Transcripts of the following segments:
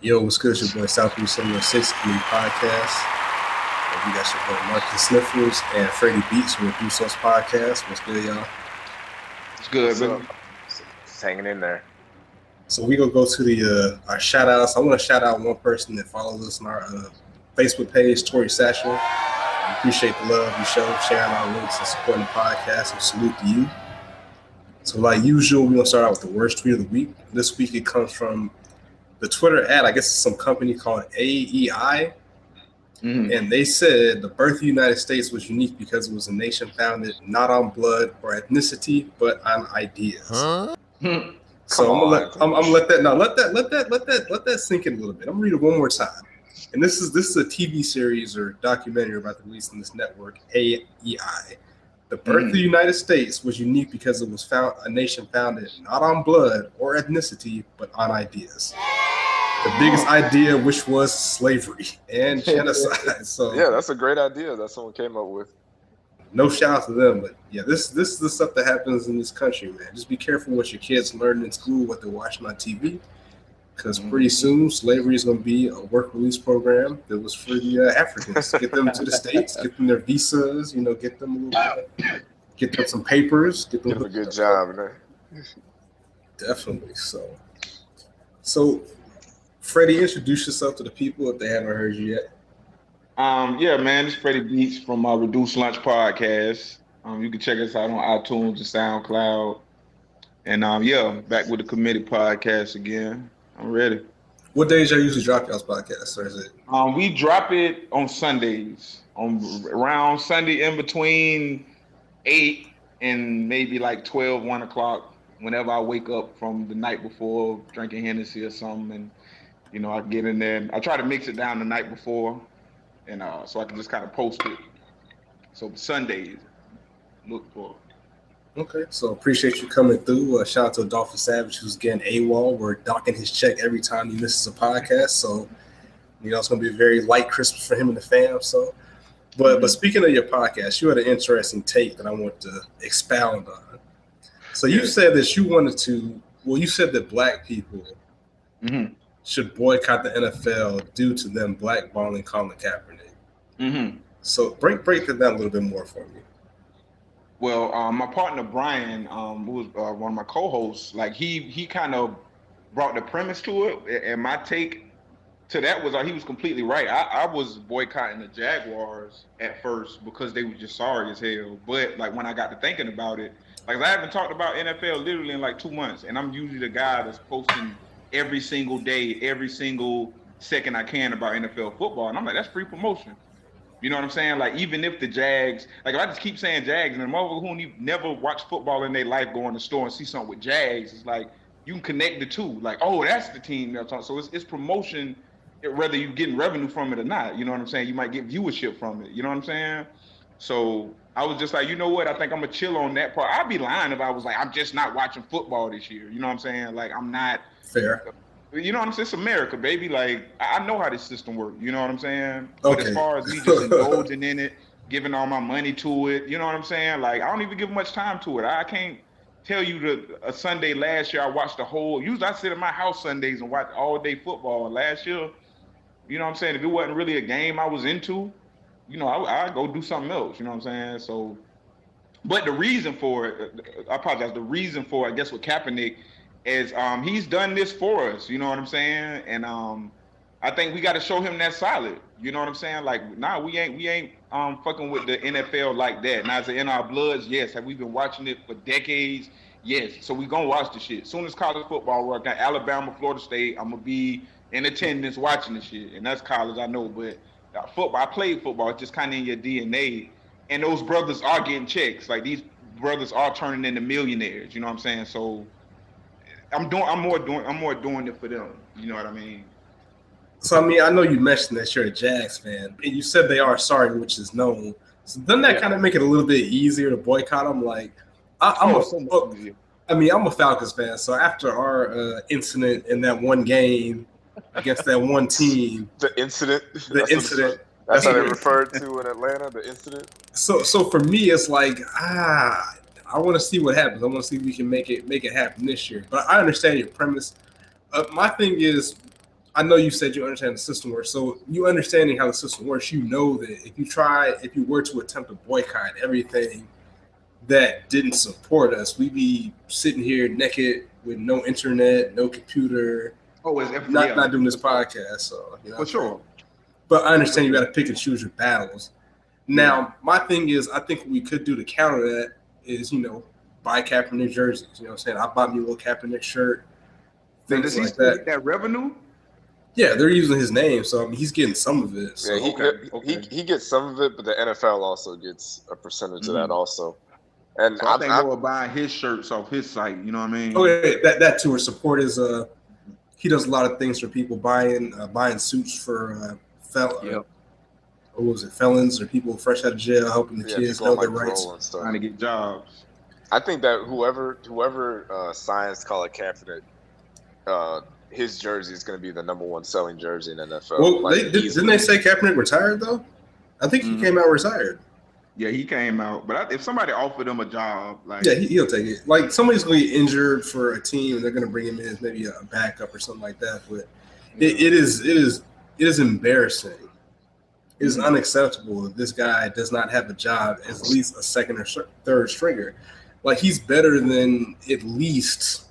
Yo, what's good? It's your boy South Breeze 706 Committee Podcast. And we got your boy Marcus Sniffles and Frede Beatz from the Do Sauce Podcast. What's good, y'all? It's good, What's man. Just hanging in there. So we gonna go to the uh, our shout outs. I want to shout out one person that follows us on our uh, Facebook page, Tori Satchel. We appreciate the love you show, sharing our links and supporting the podcast. And salute to you. So, like usual, we're gonna start out with the worst tweet of the week. This week it comes from the Twitter ad. I guess it's some company called AEI. Mhm. And they said the birth of the United States was unique because it was a nation founded not on blood or ethnicity, but on ideas. So Come I'm gonna on. let I'm, I'm gonna let that now let that let that let that let that sink in a little bit. I'm gonna read it one more time. And this is this is a TV series or documentary about the release in this network, AEI. The birth of the hmm. United States was unique because it was found a nation founded not on blood or ethnicity, but on ideas. The biggest idea, which was slavery and genocide. So Yeah, that's a great idea that someone came up with. no shout out to them, but yeah, this this is the stuff that happens in this country, man. Just be careful what your kids learn in school, what they're watching on TV, because pretty soon slavery is going to be a work release program that was for the uh, Africans. get them to the states, get them their visas, you know, get them a little, get them some papers, get them a good job, man. Definitely. So, so Frede, introduce yourself to the people if they haven't heard you yet. Um, yeah, man, it's Frede Beatz from our Reduced Lunch podcast. Um, you can check us out on iTunes and SoundCloud. And um, yeah, back with the committee podcast again. I'm ready. What days y'all usually drop y'all's podcast, or is it? Um, we drop it on Sundays, on around Sunday in between eight and maybe like 12, 1 o'clock. Whenever I wake up from the night before drinking Hennessy or something, and you know, I get in there. I try to mix it down the night before, and uh, so I can just kind of post it. So Sundays, look for. Okay, so appreciate you coming through. Uh, shout out to Adolphus Savage who's getting AWOL. We're docking his check every time he misses a podcast, so you know it's gonna be a very light Christmas for him and the fam. So, but but speaking of your podcast, you had an interesting take that I want to expound on. So you said that you wanted to. Well, you said that black people Mm-hmm. should boycott the NFL due to them blackballing Colin Kaepernick. Mm-hmm. So break break that down a little bit more for me. Well, um, my partner Brian, um, who was uh, one of my co-hosts, like he he kind of brought the premise to it, and my take to that was uh, he was completely right. I, I was boycotting the Jaguars at first because they were just sorry as hell. But like when I got to thinking about it, like I haven't talked about NFL literally in like two months, and I'm usually the guy that's posting every single day, every single second I can about NFL football, and I'm like, that's free promotion. You know what I'm saying? Like even if the Jags, like if I just keep saying Jags, and the motherfucker who never watched football in their life go in the store and see something with Jags, it's like you can connect the two. Like, oh, that's the team that's on. So it's, it's promotion, whether you're getting revenue from it or not. You know what I'm saying? You might get viewership from it. You know what I'm saying? So I was just like, you know what? I think I'm gonna chill on that part. I'd be lying if I was like, I'm just not watching football this year. You know what I'm saying? Like I'm not. Fair. You know what I'm saying? It's America, baby. Like I know how this system works. You know what I'm saying? But as far as me just indulging in it, giving all my money to it, you know what I'm saying? Like I don't even give much time to it. I can't tell you the a Sunday last year I watched the whole. Usually I sit in my house Sundays and watch all day football. Last year, you know what I'm saying? If it wasn't really a game I was into, you know, I I go do something else. You know what I'm saying? So. But the reason for it, I apologize. The reason for it, I guess with Kaepernick is um, he's done this for us. You know what I'm saying? And um, I think we got to show him that solid. You know what I'm saying? Like, nah, we ain't we ain't um fucking with the NFL like that. Now, is it in our bloods? Yes. Have we been watching it for decades? Yes. So we gonna watch the shit. Soon as college football work, now Alabama, Florida State, I'm gonna be in attendance watching the shit, and that's college, I know. But uh, football, I played football. It's just kind of in your DNA. And those brothers are getting checks. Like these brothers are turning into millionaires. You know what I'm saying? So I'm doing. I'm more doing. I'm more doing it for them. You know what I mean? So I mean, I know you mentioned that you're a Jags fan, and you said they are sorry, which is known. So doesn't that Yeah. kind of make it a little bit easier to boycott them? Like, I, I'm Oh, a, so much well, easier. I mean, I'm a Falcons fan. So after our uh, incident in that one game against that one team, The incident. the incident. That's how they referred to in Atlanta. The incident. So, so for me, it's like ah, I want to see what happens. I want to see if we can make it make it happen this year. But I understand your premise. Uh, my thing is, I know you said you understand the system works. So you understanding how the system works, you know that if you try, if you were to attempt to boycott everything that didn't support us, we'd be sitting here naked with no internet, no computer, Oh, it's not yeah. not doing this podcast. So you know, for sure. But I understand you got to pick and choose your battles. Now, my thing is, I think we could do to counter that is, you know, buy Kaepernick jerseys. You know what I'm saying? I bought me a little Kaepernick shirt, Now, things does he like still that. get that revenue? Yeah, they're using his name, so I mean, he's getting some of it. So. Yeah, he, okay, he, he he gets some of it, but the NFL also gets a percentage of that Mhm. also. And So I I, think i will buy his shirts off his site. You know what I mean? Oh, yeah, that that too. Or support is uh, he does a lot of things for people buying uh, buying suits for uh, fel- Yep. What was it, felons or people fresh out of jail, helping the yeah, kids people know their rights. and stuff. Trying to get jobs. I think that whoever whoever uh, signs Colin Kaepernick, uh, his jersey is going to be the number one selling jersey in NFL. Well, Like, they, did, didn't they say Kaepernick retired though? I think he Mhm. came out retired. Yeah, he came out. But I, if somebody offered him a job, like Yeah, he, he'll take it. Like somebody's going to get injured for a team, and they're going to bring him in as maybe a backup or something like that. But it, it is it is it is embarrassing. It is unacceptable if this guy does not have a job as at least a second or third stringer. Like he's better than at least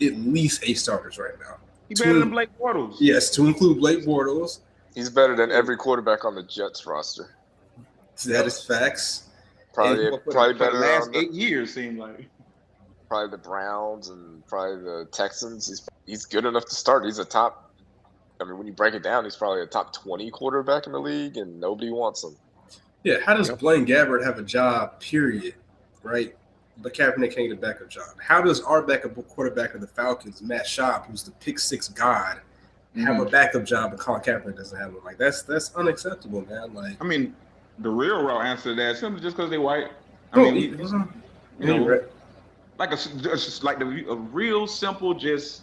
at least eight starters right now. he better than Blake Bortles. Yes, to include Blake Bortles. he's better than every quarterback on the Jets roster. That is facts. Probably For the- probably for the better last than the, eight years seemed like. probably the Browns and probably the Texans. He's he's good enough to start. He's a top. I mean, when you break it down, he's probably a top twenty quarterback in the league, and nobody wants him. Yeah, how does Yep. Blaine Gabbert have a job, period, right? But Kaepernick can't get a backup job. How does our backup quarterback of the Falcons, Matt Schaub, who's the pick six god, have Mm-hmm. a backup job and Colin Kaepernick doesn't have one? Like that's that's unacceptable, man. Like, I mean, the real raw answer to that is simply just because they white. I oh, mean, he- you know, right. like a just like the, a real simple, just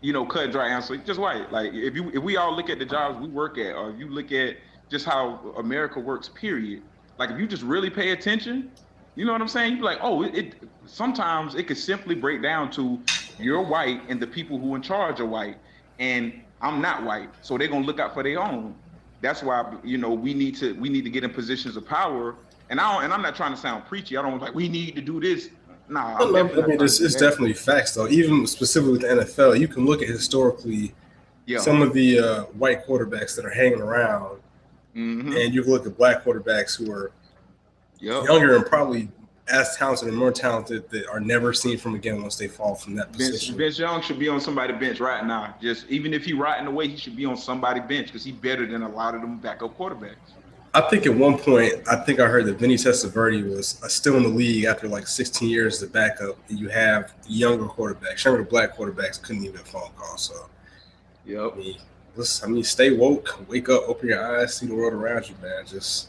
you know, cut dry answer. Just white. Like if you if we all look at the jobs we work at, or if you look at just how America works, period. Like if you just really pay attention, you know what I'm saying? You're like, oh, it, it sometimes it could simply break down to you're white and the people who in charge are white, and I'm not white, so they're gonna look out for their own. That's why you know we need to we need to get in positions of power. And I don't, and I'm not trying to sound preachy. I don't like we need to do this. Nah, I'm I mean, it's, it's definitely facts, though. Even specifically with the NFL, you can look at historically yeah. some of the uh, white quarterbacks that are hanging around, Mhm. and you can look at black quarterbacks who are Yep. younger and probably as talented and more talented that are never seen from again once they fall from that position. Vince Young should be on somebody's bench right now. Just even if he riding away, he should be on somebody's bench because he's better than a lot of them backup quarterbacks. I think at one point, I think I heard that Vinny Testaverde was uh, still in the league after like 16 years as a backup, and you have younger quarterbacks, younger black quarterbacks couldn't even phone call. So, Yep. I mean, listen, I mean, stay woke, wake up, open your eyes, see the world around you, man. Just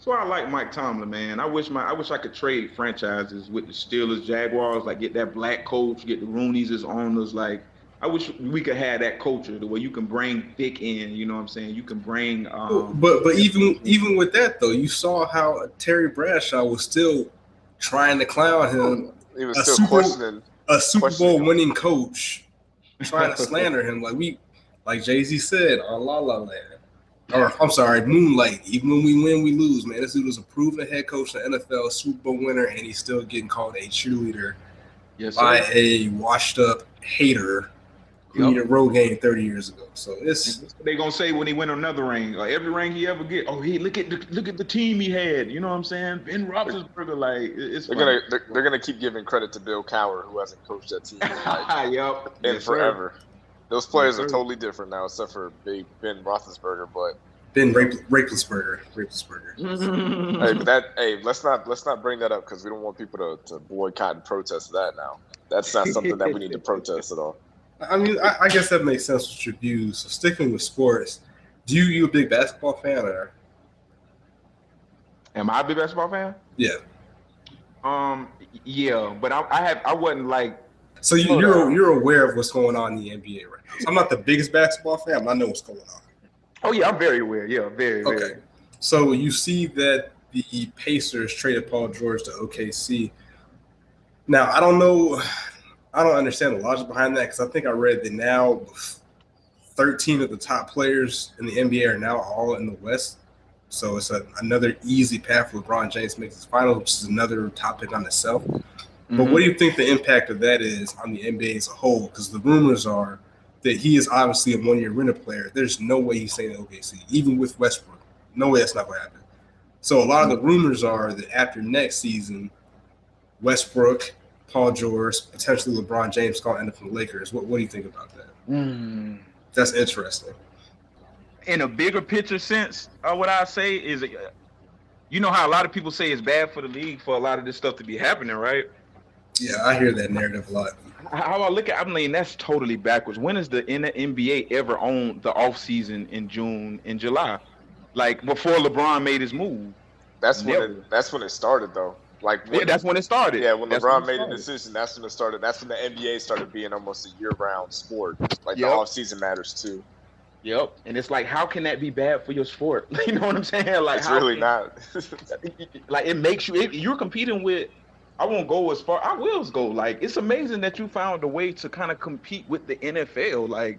So I like Mike Tomlin, man. I wish my I wish I could trade franchises with the Steelers, Jaguars, like get that black coach, get the Rooneys as owners. Like I wish we could have that culture the way you can bring Vick in. You know what I'm saying? You can bring. Um, but but even even with that though, you saw how Terry Bradshaw was still trying to clown him, He was A still Super- questioning. a Super Bowl winning coach, trying to slander him. Like we, like Jay Z said on La La Land, or I'm sorry, Moonlight. Even when we win, we lose, man. This dude was a proven head coach in the NFL, Super Bowl winner, and he's still getting called a cheerleader yes, by a washed up hater who Yep. needed a road game 30 years ago. So it's That's they gonna say when he win another ring or every ring he ever get. Oh, he look at the look at the team he had. You know what I'm saying? Ben Roethlisberger, like it's They're funny. gonna they're, they're gonna keep giving credit to Bill Cowher, who hasn't coached that team in, like, yep. in Yes, sir. forever. Those players Yes, are totally different now, except for Big Ben Roethlisberger. But Ben Rape- Rapelessberger. Rapelessberger. hey, but that hey, let's not let's not bring that up because we don't want people to, to boycott and protest that now. That's not something that we need to protest at all. I mean, I, I guess that makes sense with your views. So sticking with sports, do you you a big basketball fan or? Am I a big basketball fan? Yeah. Um, yeah, but I, I have I wasn't like So you, Hold you're you're aware of what's going on in the NBA right now. So I'm not the biggest basketball fan, but I know what's going on. oh yeah, I'm very aware. Yeah, very, Okay. very. So you see that the Pacers traded Paul George to OKC. Now I don't know, I don't understand the logic behind that because I think I read that now 13 of the top players in the NBA are now all in the West. So it's a, another easy path for LeBron James makes his final, which is another topic on itself. Mm-hmm. But what do you think the impact of that is on the NBA as a whole? Because the rumors are that he is obviously a one-year renter player. There's no way he's saying OKC, even with Westbrook. No way that's not going to happen. So a lot of the rumors are that after next season, Westbrook, Paul George, potentially LeBron James going to end up in the Lakers. What, what do you think about that? Mm. That's interesting. In a bigger picture sense, uh, what I say is, uh, you know how a lot of people say it's bad for the league for a lot of this stuff to be happening, right? Yeah, I hear that narrative a lot. How I look at, I mean, that's totally backwards. When has the NBA ever owned the off season in June and July, like before LeBron made his move? That's when it, that's when it started, though. Like when, yeah, that's when it started. Yeah, when that's LeBron when made a decision, that's when it started. That's when the NBA started being almost a year-round sport. Like yep. the off-season matters too. Yep, and it's like, how can that be bad for your sport? you know what I'm saying? Like, it's really can, not. like, it makes you. It, you're competing with. I won't go as far. I will go. Like, it's amazing that you found a way to kind of compete with the NFL. Like,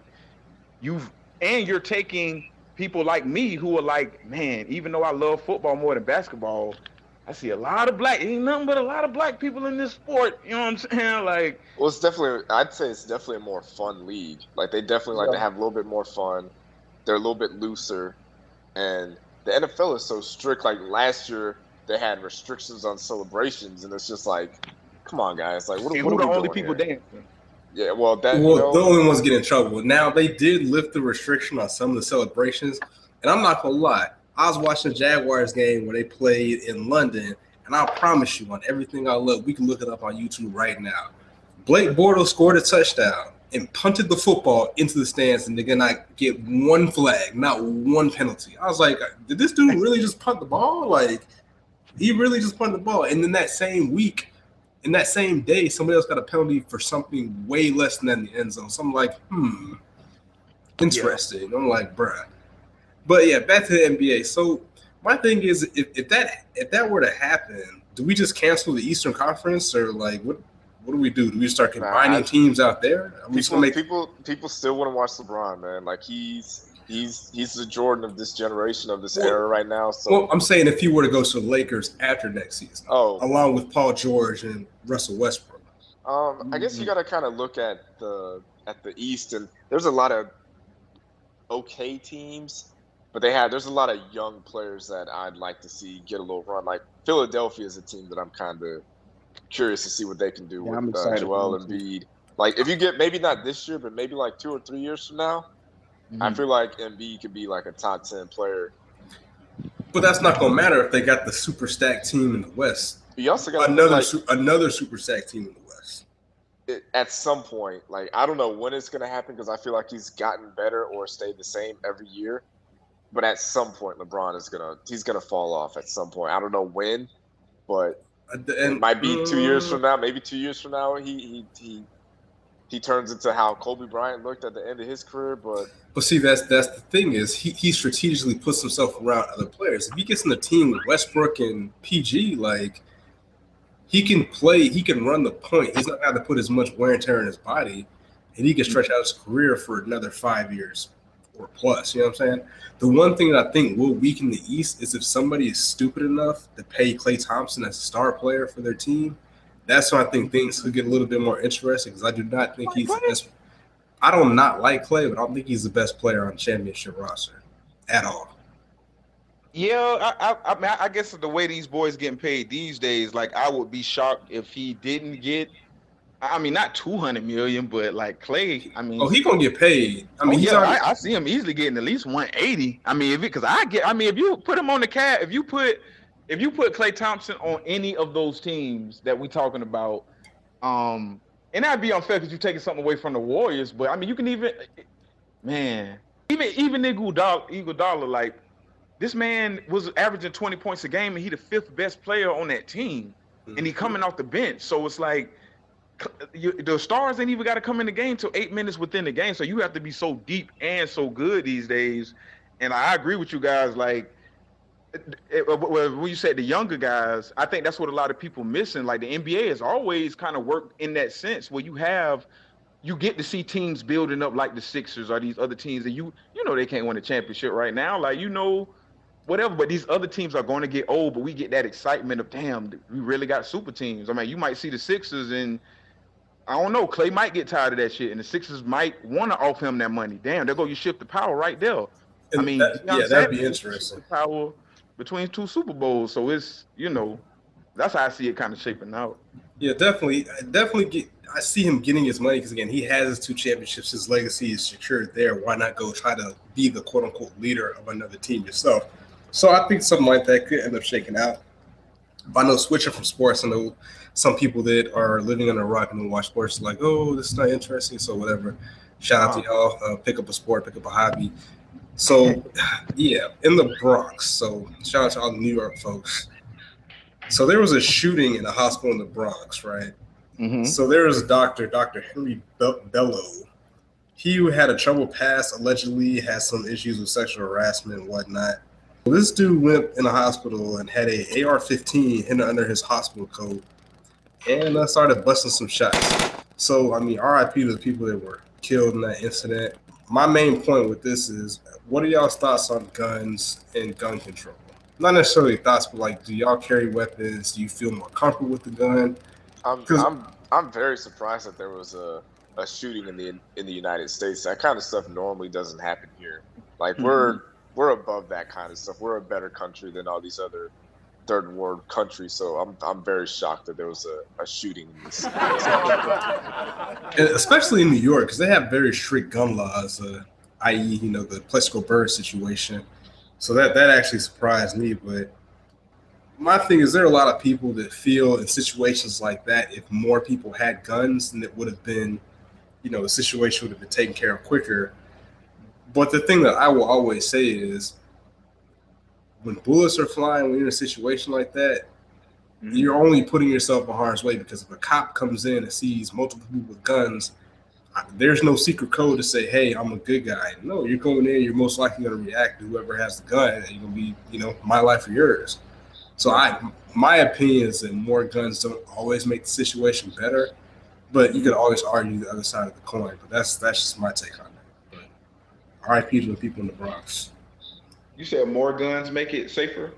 you've and you're taking people like me who are like, man, even though I love football more than basketball, I see a lot of black, ain't nothing but a lot of black people in this sport. You know what I'm saying? Like, well, it's definitely, I'd say it's definitely a more fun league. Like, they definitely like yeah. to have a little bit more fun. They're a little bit looser, and the NFL is so strict. Like last year, they had restrictions on celebrations, and it's just like, come on, guys, like, what, what are the only people here? dancing? Yeah, well, that well, you know, the only ones getting in trouble. Now they did lift the restriction on some of the celebrations, and I'm not gonna lie. I was watching the Jaguars game where they played in London, and I promise you, on everything I love, we can look it up on YouTube right now. Blake Bortles scored a touchdown and punted the football into the stands, and they're gonna get one flag, not one penalty. I was like, did this dude really just punt the ball? Like, he really just punted the ball. And then that same week, in that same day, somebody else got a penalty for something way less than the end zone. So I'm like, hmm, interesting. Yeah. I'm like, bruh. But yeah, back to the NBA. So my thing is, if, if that if that were to happen, do we just cancel the Eastern Conference, or like what? What do we do? Do we start combining nah, teams out there? People, make... people, people still want to watch LeBron, man. Like he's he's he's the Jordan of this generation of this well, era right now. So well, I'm saying if he were to go to the Lakers after next season, oh, along with Paul George and Russell Westbrook. Um, I guess you mm-hmm. got to kind of look at the at the East, and there's a lot of okay teams but they had there's a lot of young players that I'd like to see get a little run. Like Philadelphia is a team that I'm kind of curious to see what they can do yeah, with uh, Joel Embiid. Like if you get maybe not this year, but maybe like two or three years from now, mm-hmm. I feel like Embiid could be like a top ten player. But that's not gonna matter if they got the super stack team in the West. You also got another like, su- another super stack team in the West. It, at some point, like I don't know when it's gonna happen because I feel like he's gotten better or stayed the same every year but at some point LeBron is gonna he's gonna fall off at some point. I don't know when, but it might be two years mm. from now. Maybe two years from now, he he he he turns into how Kobe Bryant looked at the end of his career. But but see, that's that's the thing is he he strategically puts himself around other players. If he gets in the team with Westbrook and PG, like he can play, he can run the point. He's not going to put as much wear and tear in his body, and he can stretch out his career for another five years or plus. You know what I'm saying? The one thing that I think will weaken the East is if somebody is stupid enough to pay Klay Thompson as a star player for their team. That's when I think things could get a little bit more interesting because I do not think he's the best. I don't not like Clay, but I don't think he's the best player on championship roster at all. Yeah, I, I, I, mean, I guess the way these boys getting paid these days, like I would be shocked if he didn't get I mean, not two hundred million, but like Klay. I mean, oh, he gonna get paid. I mean, oh, yeah, already... I, I, see him easily getting at least one eighty. I mean, if because I get, I mean, if you put him on the cap, if you put, if you put Klay Thompson on any of those teams that we talking about, um, and that'd be unfair because you're taking something away from the Warriors. But I mean, you can even, man, even even Iguodala, like this man was averaging twenty points a game, and he the fifth best player on that team, mm-hmm. and he coming off the bench. So it's like you, the stars ain't even got to come in the game till eight minutes within the game. So you have to be so deep and so good these days. And I agree with you guys. Like when you said the younger guys, I think that's what a lot of people missing. Like the NBA has always kind of worked in that sense where you have you get to see teams building up like the Sixers or these other teams, and you you know they can't win a championship right now. Like you know, whatever. But these other teams are going to get old, but we get that excitement of damn, we really got super teams. I mean, you might see the Sixers and I don't know. Klay might get tired of that shit, and the Sixers might want to offer him that money. Damn, there go you shift the power right there. And I mean, that- yeah, that'd be interesting. Power between two Super Bowls, so it's you know that's how I see it kind of shaping out. Yeah, definitely. I definitely get. I see him getting his money because again, he has his two championships. His legacy is secured there. Why not go try to be the quote unquote leader of another team yourself? So I think something like that could end up shaking out. But I know switching from sports, I know some people that are living under a rock and don't watch sports like, oh, this is not interesting. So whatever. Shout out to y'all. Uh, pick up a sport, pick up a hobby. So yeah, in the Bronx. So shout out to all the New York folks. So there was a shooting in a hospital in the Bronx, right? Mm-hmm. So there was a doctor, Dr. Henry Be- Bello. He had a troubled past, allegedly had some issues with sexual harassment and whatnot. This dude went in the hospital and had a AR-15 hidden under his hospital coat, and I started busting some shots. So I mean, RIP to the people that were killed in that incident. My main point with this is, what are y'all's thoughts on guns and gun control? Not necessarily thoughts, but like, do y'all carry weapons? Do you feel more comfortable with the gun? I'm I'm I'm very surprised that there was a, a shooting in the in the United States. That kind of stuff normally doesn't happen here. Like we're mm-hmm. we're above that kind of stuff. We're a better country than all these other third world country, So I'm I'm very shocked that there was a, a shooting in this. especially in New York, because they have very strict gun laws, uh, i.e., you know, the Plaxico Burress situation. So that that actually surprised me. But my thing is, there are a lot of people that feel in situations like that, if more people had guns, then it would have been, you know, the situation would have been taken care of quicker. But the thing that I will always say is, when bullets are flying, when you're in a situation like that, mm-hmm. you're only putting yourself in harm's way because if a cop comes in and sees multiple people with guns, there's no secret code to say, "Hey, I'm a good guy." No, you're going in. You're most likely going to react to whoever has the gun, and you're going to be, you know, my life or yours. So I, my opinion is that more guns don't always make the situation better, but you could always argue the other side of the coin. But that's that's just my take on it. But R.I.P. to the people in the Bronx. You said more guns make it safer.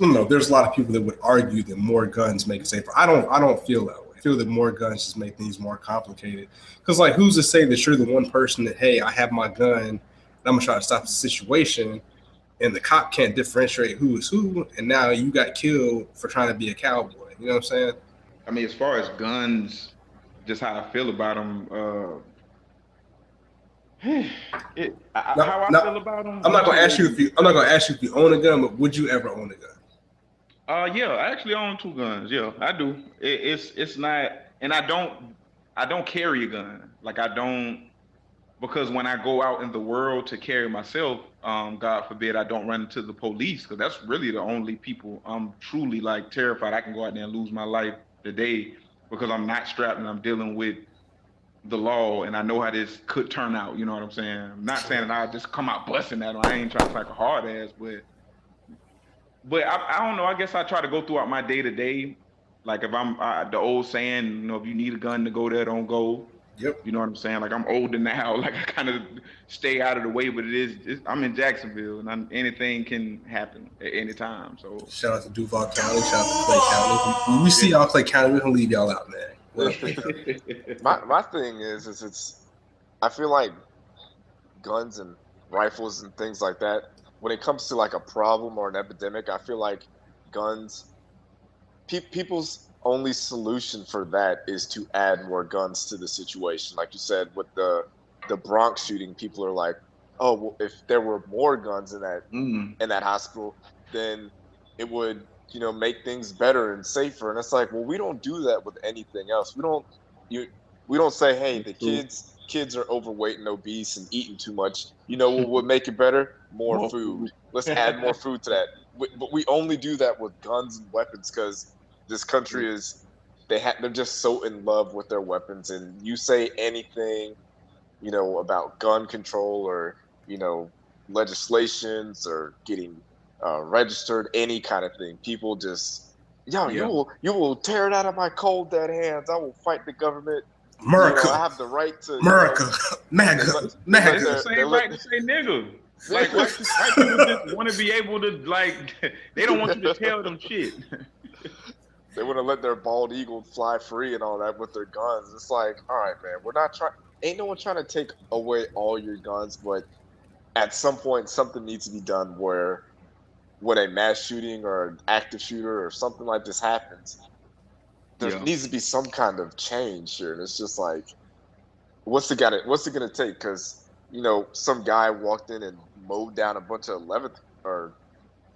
Know. There's a lot of people that would argue that more guns make it safer. I don't. I don't feel that way. I feel that more guns just make things more complicated. Because like, who's to say that you're the one person that hey, I have my gun, and I'm gonna try to stop the situation, and the cop can't differentiate who is who, and now you got killed for trying to be a cowboy. You know what I'm saying? I mean, as far as guns, just how I feel about them. Uh, it, I, No, how I feel about them. I'm not gonna ask you if you. I'm not gonna ask you if you own a gun, but would you ever own a gun? Uh, yeah, I actually own two guns. Yeah, I do. It, it's it's not, and I don't I don't carry a gun. Like I don't because when I go out in the world to carry myself, um, God forbid I don't run into the police because that's really the only people I'm truly like terrified. I can go out there and lose my life today because I'm not strapped and I'm dealing with the law and I know how this could turn out. You know what I'm saying? I'm not saying that I just come out busting that. I ain't trying to like a hard ass, but but I, I don't know. I guess I try to go throughout my day to day. Like if I'm uh, the old saying, you know, if you need a gun to go there, don't go. Yep. You know what I'm saying? Like I'm older now. Like I kind of stay out of the way, but it is. I'm in Jacksonville, and I'm, anything can happen at any time. So Shout out to Duval County. Shout out to Clay County. When we see y'all Clay County, we're gonna leave y'all out, man. My my thing is is it's I feel like guns and rifles and things like that when it comes to like a problem or an epidemic I feel like guns pe- people's only solution for that is to add more guns to the situation. Like you said with the the Bronx shooting people are like oh well, if there were more guns in that mm, in that hospital, then it would, you know, make things better and safer. And it's like, well, we don't do that with anything else. We don't you we don't say, hey, the mm-hmm. kids kids are overweight and obese and eating too much. You know what would make it better? More, More food. Let's add more food to that. We, but we only do that with guns and weapons because this country is they ha- they're just so in love with their weapons. And you say anything, you know, about gun control or you know legislations or getting uh, registered, any kind of thing. People just, yo, Yeah. you will, you will tear it out of my cold dead hands. I will fight the government. America, You know, I have the right to. you know, America, MAGA, They're- It's MAGA. the same right to say nigga. Like white, white people just want to be able to like. They don't want you to tell them shit. they want to let their bald eagle fly free and all that with their guns. It's like, all right, man, we're not trying. Ain't no one trying to take away all your guns, but at some point, something needs to be done where, when a mass shooting or an active shooter or something like this happens, there Yeah. needs to be some kind of change here. And it's just like, what's it got? What's it gonna take? Because you know, some guy walked in and mowed down a bunch of 11th or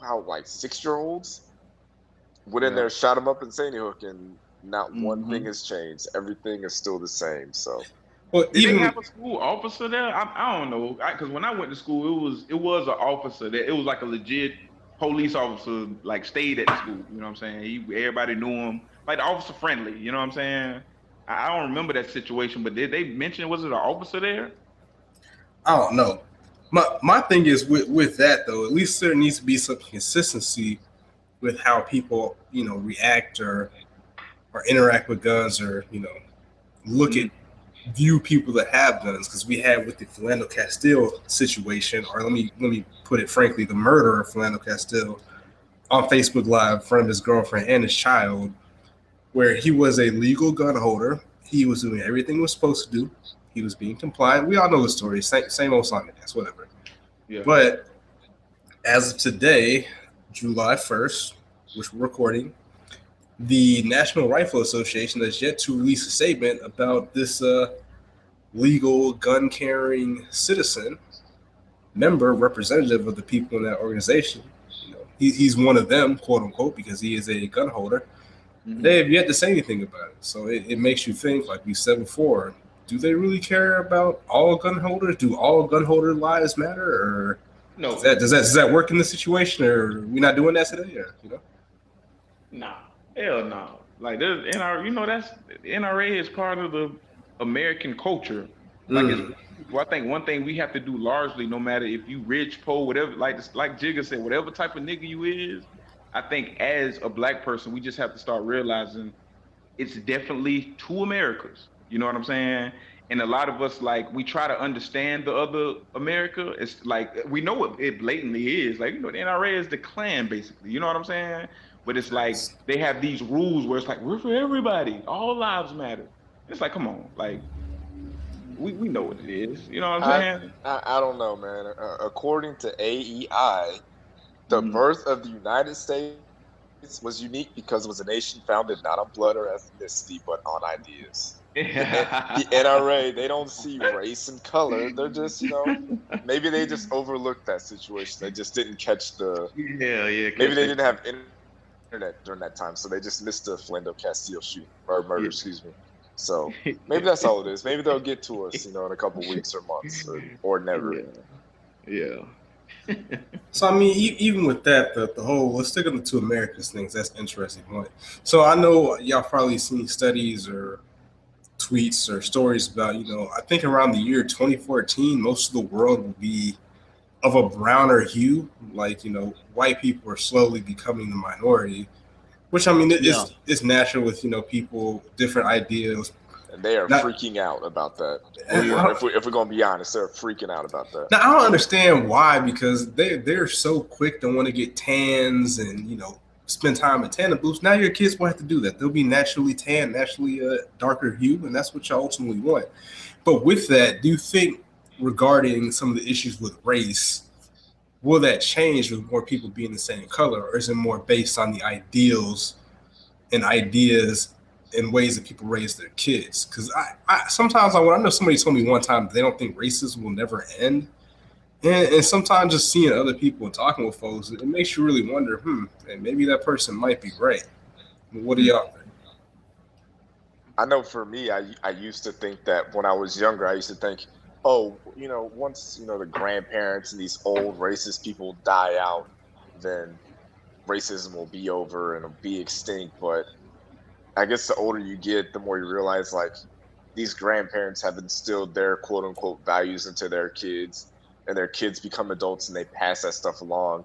how like six year olds went in there, shot him up in Sandy Hook, and not one Mhm. thing has changed. Everything is still the same. So Well, Did even they have a school officer there? I, I don't know. Because when I went to school, it was it was an officer that it was like a legit police officer, like stayed at the school. You know what I'm saying? He, everybody knew him, like the officer friendly. You know what I'm saying? I, I don't remember that situation, but did they mention was it an officer there? I don't know. My my thing is with with that though. At least there needs to be some consistency with how people you know react or or interact with guns or you know look at mm-hmm. View people that have guns because we had with the Philando Castile situation, or let me let me put it frankly, the murder of Philando Castile on Facebook Live in front of his girlfriend and his child, where he was a legal gun holder. He was doing everything he was supposed to do. He was being compliant. We all know the story. Same, same old Simon That's whatever. Yeah. But as of today, July 1st, which we're recording, the National Rifle Association has yet to release a statement about this uh, legal gun carrying citizen, member, representative of the people in that organization. You know, he, he's one of them, quote unquote, because he is a gun holder. Mhm. They have yet to say anything about it. So it, it makes you think, like we said before, do they really care about all gun holders? Do all gun holder lives matter? Or no, does that, does that does that work in this situation? Or are we not doing that today? Or, you know? Nah, hell no. Like there's NRA, you know that's NRA is part of the American culture. Like Mm. it's, well, I think one thing we have to do largely, no matter if you rich, poor, whatever, like like Jigga said, whatever type of nigga you is, I think as a black person, we just have to start realizing it's definitely two Americas. You know what I'm saying? And a lot of us like we try to understand the other America. It's like we know what it blatantly is. Like you know, the NRA is the Klan basically. You know what I'm saying? But it's like they have these rules where it's like we're for everybody. All lives matter. It's like come on, like we, we know what it is. You know what I'm saying? I, I don't know, man. Uh, according to AEI, the Mhm. birth of the United States was unique because it was a nation founded not on blood or ethnicity, but on ideas. The NRA, they don't see race and color. They're just, you know, maybe they just overlooked that situation. They just didn't catch the. yeah, yeah. Maybe they didn't have during that time, so they just missed the Philando Castile shoot or murder, Yeah. excuse me. So maybe that's all it is. Maybe they'll get to us, you know, in a couple weeks or months, or, or never. Yeah. So I mean, e- even with that, the, the whole let's stick on the two Americans things. That's interesting point. So I know y'all probably seen studies or tweets or stories about you know I think around the year 2014, most of the world will be of a browner hue. Like you know, white people are slowly becoming the minority, which I mean it, Yeah. it's it's natural with you know people different ideas. And they are freaking out about that. If, we, if we're going to be honest, they're freaking out about that. Now I don't understand why because they they're so quick to want to get tans and you know spend time in tanning booths. Now your kids won't have to do that. They'll be naturally tan, naturally uh, darker hue, and that's what you ultimately want. But with that, do you think regarding some of the issues with race, will that change with more people being the same color, or is it more based on the ideals and ideas and ways that people raise their kids? Because I, I sometimes I, I know somebody told me one time they don't think racism will never end. And, and sometimes just seeing other people and talking with folks, it makes you really wonder, hmm, and maybe that person might be right. What do y'all think? I know for me, I, I used to think that when I was younger, I used to think, oh, you know, once, you know, the grandparents and these old racist people die out, then racism will be over and it'll be extinct. But I guess the older you get, the more you realize, like, these grandparents have instilled their quote unquote values into their kids, and their kids become adults and they pass that stuff along.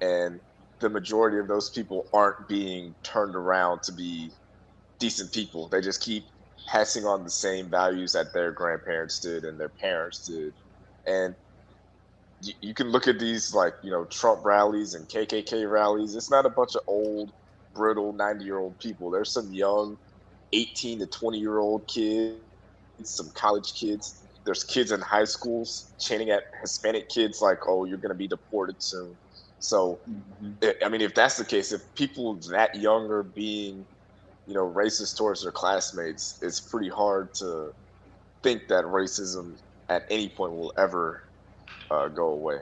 And the majority of those people aren't being turned around to be decent people. They just keep passing on the same values that their grandparents did and their parents did. And you, you can look at these like, you know, Trump rallies and KKK rallies. It's not a bunch of old, brittle 90 year old people. There's some young 18 to 20 year old kids, some college kids. There's kids in high schools chanting at Hispanic kids like, oh, you're going to be deported soon. So, mm-hmm. I mean, if that's the case, if people that young are being, you know, racist towards their classmates, it's pretty hard to think that racism at any point will ever uh, go away.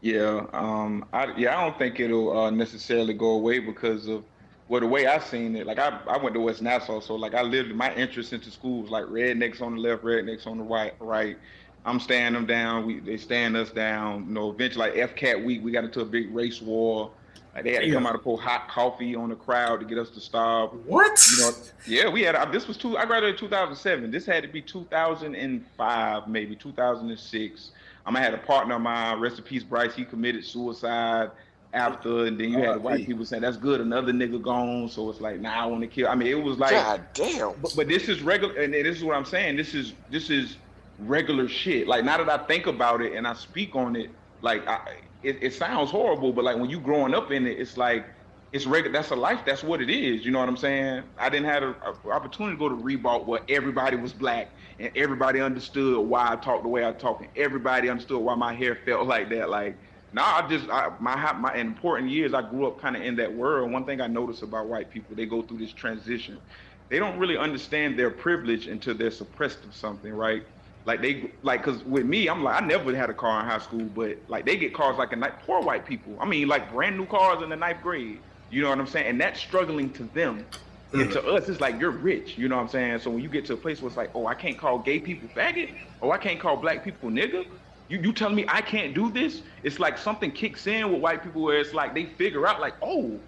Yeah, um, I yeah, I don't think it'll uh, necessarily go away because of well, the way I've seen it. Like I, I went to West Nassau, so like I lived my interest into schools like rednecks on the left, rednecks on the right, right. I'm standing them down. We they stand us down. You know, eventually like FCAT week, we got into a big race war. Like they had to come out and pour hot coffee on the crowd to get us to stop. What? You know, yeah, we had. This was two. I graduated in 2007. This had to be 2005, maybe 2006. I'm gonna had a partner of mine, rest in peace, Bryce. He committed suicide after, and then you had the white people saying that's good, another nigga gone. So it's like, nah, I want to kill. I mean, it was like, God damn. But, but this is regular, and this is what I'm saying. This is this is regular shit. Like now that I think about it and I speak on it, like I, it, it sounds horrible, but like when you growing up in it, it's like it's regular. That's a life. That's what it is. You know what I'm saying? I didn't have an opportunity to go to Ribault where everybody was black and everybody understood why I talked the way I talk, and everybody understood why my hair felt like that. Like, now I just I, my my important years I grew up kind of in that world. One thing I notice about white people, they go through this transition. They don't really understand their privilege until they're suppressed of something, right? Like they like because with me, I'm like I never had a car in high school, but like they get cars like a night poor white people. I mean, like brand new cars in the ninth grade. You know what I'm saying? And that's struggling to them. And to mm-hmm. us, it's like you're rich. You know what I'm saying? So when you get to a place where it's like, oh, I can't call gay people faggot, oh, I can't call black people nigga. You you telling me I can't do this? It's like something kicks in with white people where it's like they figure out like, oh,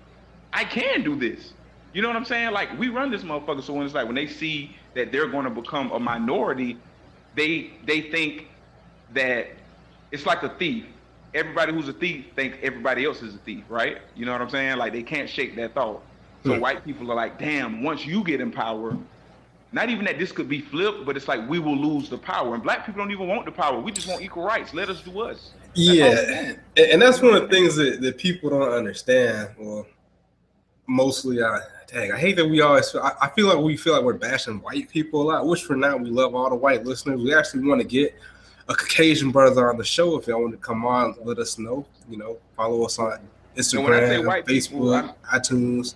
I can do this. You know what I'm saying? Like we run this motherfucker. So when it's like when they see that they're going to become a minority, they they think that it's like a thief. Everybody who's a thief think everybody else is a thief, right? You know what I'm saying? Like they can't shake that thought. So white people are like, damn, once you get in power, not even that this could be flipped, but it's like we will lose the power. And black people don't even want the power. We just want equal rights. Let us do us. That's yeah. And that's one of the things that, that people don't understand. Well, mostly I dang, I hate that we always I, I, feel like we feel like we're bashing white people a lot. Which for now we love all the white listeners. We actually want to get a Caucasian brother on the show. If y'all want to come on, let us know. You know, follow us on Instagram, Facebook, people, iTunes.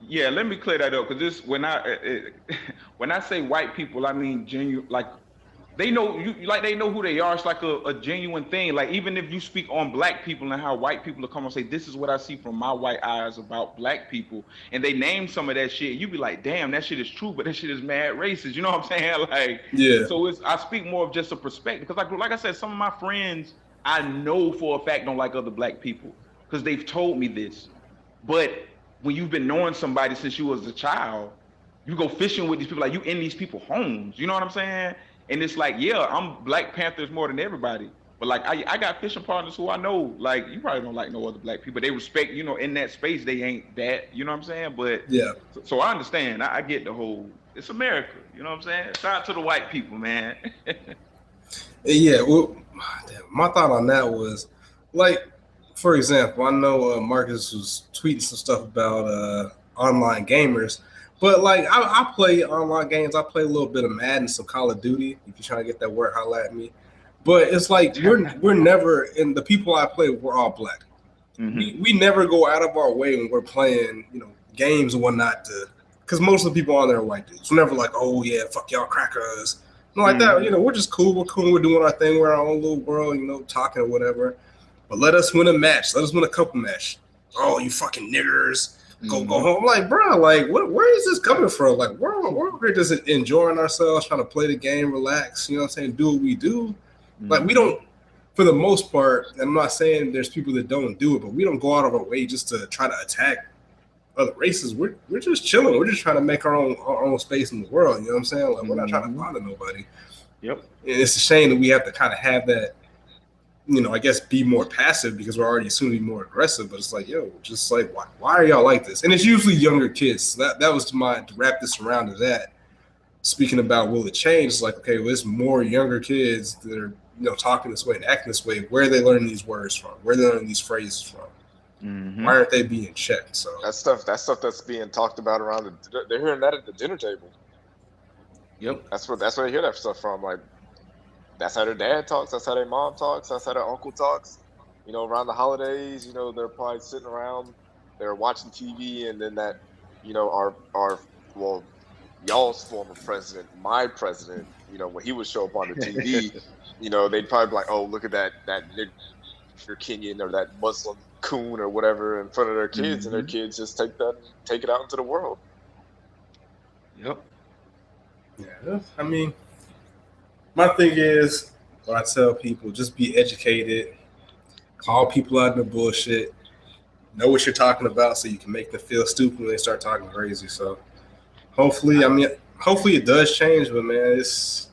Yeah, let me clear that up because this when I it, when I say white people, I mean genuine like they know you like they know who they are. It's like a, a, genuine thing. Like even if you speak on black people and how white people will come and say, This is what I see from my white eyes about black people, and they name some of that shit, you be like, damn, that shit is true, but that shit is mad racist. You know what I'm saying? Like yeah. So it's I speak more of just a perspective because like like I said, some of my friends I know for a fact don't like other black people because they've told me this. But when you've been knowing somebody since you was a child, you go fishing with these people, like you in these people homes. You know what I'm saying? And it's like, yeah, I'm Black Panthers more than everybody. But like I, I got fishing partners who I know, like you probably don't like no other black people. They respect, you know, in that space they ain't that, you know what I'm saying? But yeah. So, so I understand. I, I, get the whole it's America, you know what I'm saying? Shout out to the white people, man. yeah, well my thought on that was like for example, I know uh, Marcus was tweeting some stuff about uh, online gamers, but like I, I, play online games. I play a little bit of Madden, some Call of Duty. If you're trying to get that word, holla at me. But it's like we're we're never and the people I play we're all black. Mm-hmm. We, we never go out of our way when we're playing, you know, games and whatnot to because most of the people on there are white dudes. We're never like, oh yeah, fuck y'all crackers. Not like mm-hmm. that. You know, we're just cool. We're cool. We're doing our thing. We're our own little world. You know, talking or whatever. But let us win a match. Let us win a couple match. Oh, you fucking niggers. Go mm-hmm. go home. I'm like, bro, like, what, where is this coming from? Like, we're, we're just enjoying ourselves, trying to play the game, relax, you know what I'm saying? Do what we do. Mm-hmm. Like, we don't, for the most part, I'm not saying there's people that don't do it, but we don't go out of our way just to try to attack other races. We're, we're just chilling. We're just trying to make our own our own space in the world. You know what I'm saying? Like, we're not trying to mm-hmm. bother nobody. Yep. And it's a shame that we have to kind of have that you know, I guess be more passive because we're already soon to be more aggressive. But it's like, yo, just like why, why are y'all like this? And it's usually younger kids. So that that was my to wrap this around to that. Speaking about will it change? It's like, okay, well, it's more younger kids that are you know talking this way and acting this way. Where are they learning these words from? Where are they learning these phrases from? Mm-hmm. Why aren't they being checked? So that stuff, that stuff that's being talked about around the, they're hearing that at the dinner table. Yep, that's where that's where they hear that stuff from. Like that's how their dad talks. That's how their mom talks. That's how their uncle talks. You know, around the holidays, you know, they're probably sitting around, they're watching TV, and then that, you know, our our well, y'all's former president, my president, you know, when he would show up on the TV, you know, they'd probably be like, "Oh, look at that that your Kenyan or that Muslim coon or whatever in front of their kids, mm-hmm. and their mm-hmm. kids just take that take it out into the world." Yep. Yeah, I mean, my thing is, what I tell people, just be educated, call people out in the bullshit, know what you're talking about, so you can make them feel stupid when they start talking crazy. So, hopefully, I mean, hopefully it does change, but man, it's.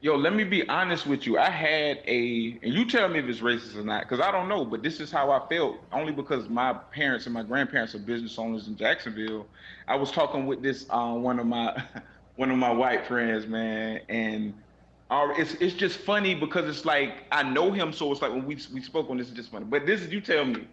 Yo, let me be honest with you. I had a, and you tell me if it's racist or not, because I don't know, but this is how I felt. Only because my parents and my grandparents are business owners in Jacksonville. I was talking with this uh, one of my one of my white friends, man, and it's it's just funny because it's like I know him, so it's like when we we spoke on this, it's just funny. But this is you tell me.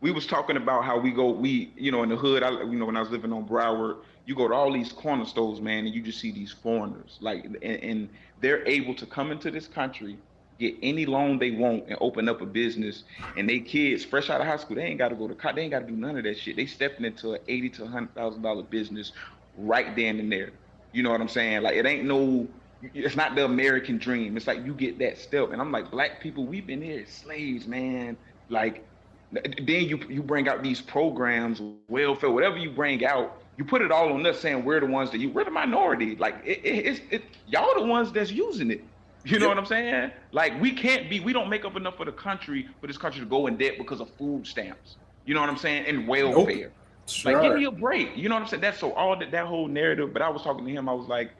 We was talking about how we go, we you know in the hood. I you know when I was living on Broward, you go to all these corner stores, man, and you just see these foreigners, like and, and they're able to come into this country, get any loan they want, and open up a business. And they kids fresh out of high school, they ain't got to go to college, they ain't got to do none of that shit. They stepping into an eighty to hundred thousand dollar business right then and there. You know what I'm saying? Like it ain't no it's not the American dream. It's like you get that step, and I'm like, black people, we've been here slaves, man. Like, then you you bring out these programs, welfare, whatever you bring out, you put it all on us, saying we're the ones that you, we're the minority. Like, it, it, it's it, y'all the ones that's using it. You know what I'm saying? Like, we can't be, we don't make up enough for the country for this country to go in debt because of food stamps. You know what I'm saying? And welfare. Nope. Like, give me a break. You know what I'm saying? That's so all that that whole narrative. But I was talking to him. I was like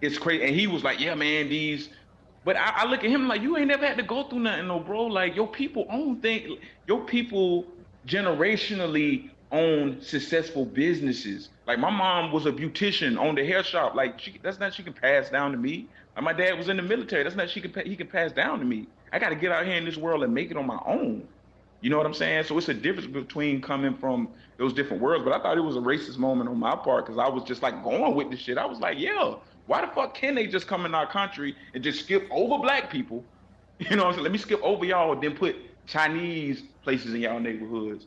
it's crazy. And he was like, yeah, man, these. But I, I, look at him like, you ain't never had to go through nothing, no, bro. Like your people own things. Your people generationally own successful businesses. Like my mom was a beautician, owned a hair shop. Like she, that's not she can pass down to me. Like my dad was in the military. That's not she can he can pass down to me. I got to get out here in this world and make it on my own. You know what I'm saying? So it's a difference between coming from those different worlds. But I thought it was a racist moment on my part because I was just like going with the shit. I was like, yeah, why the fuck can they just come in our country and just skip over black people? You know what I'm saying? Let me skip over y'all, then put Chinese places in y'all neighborhoods,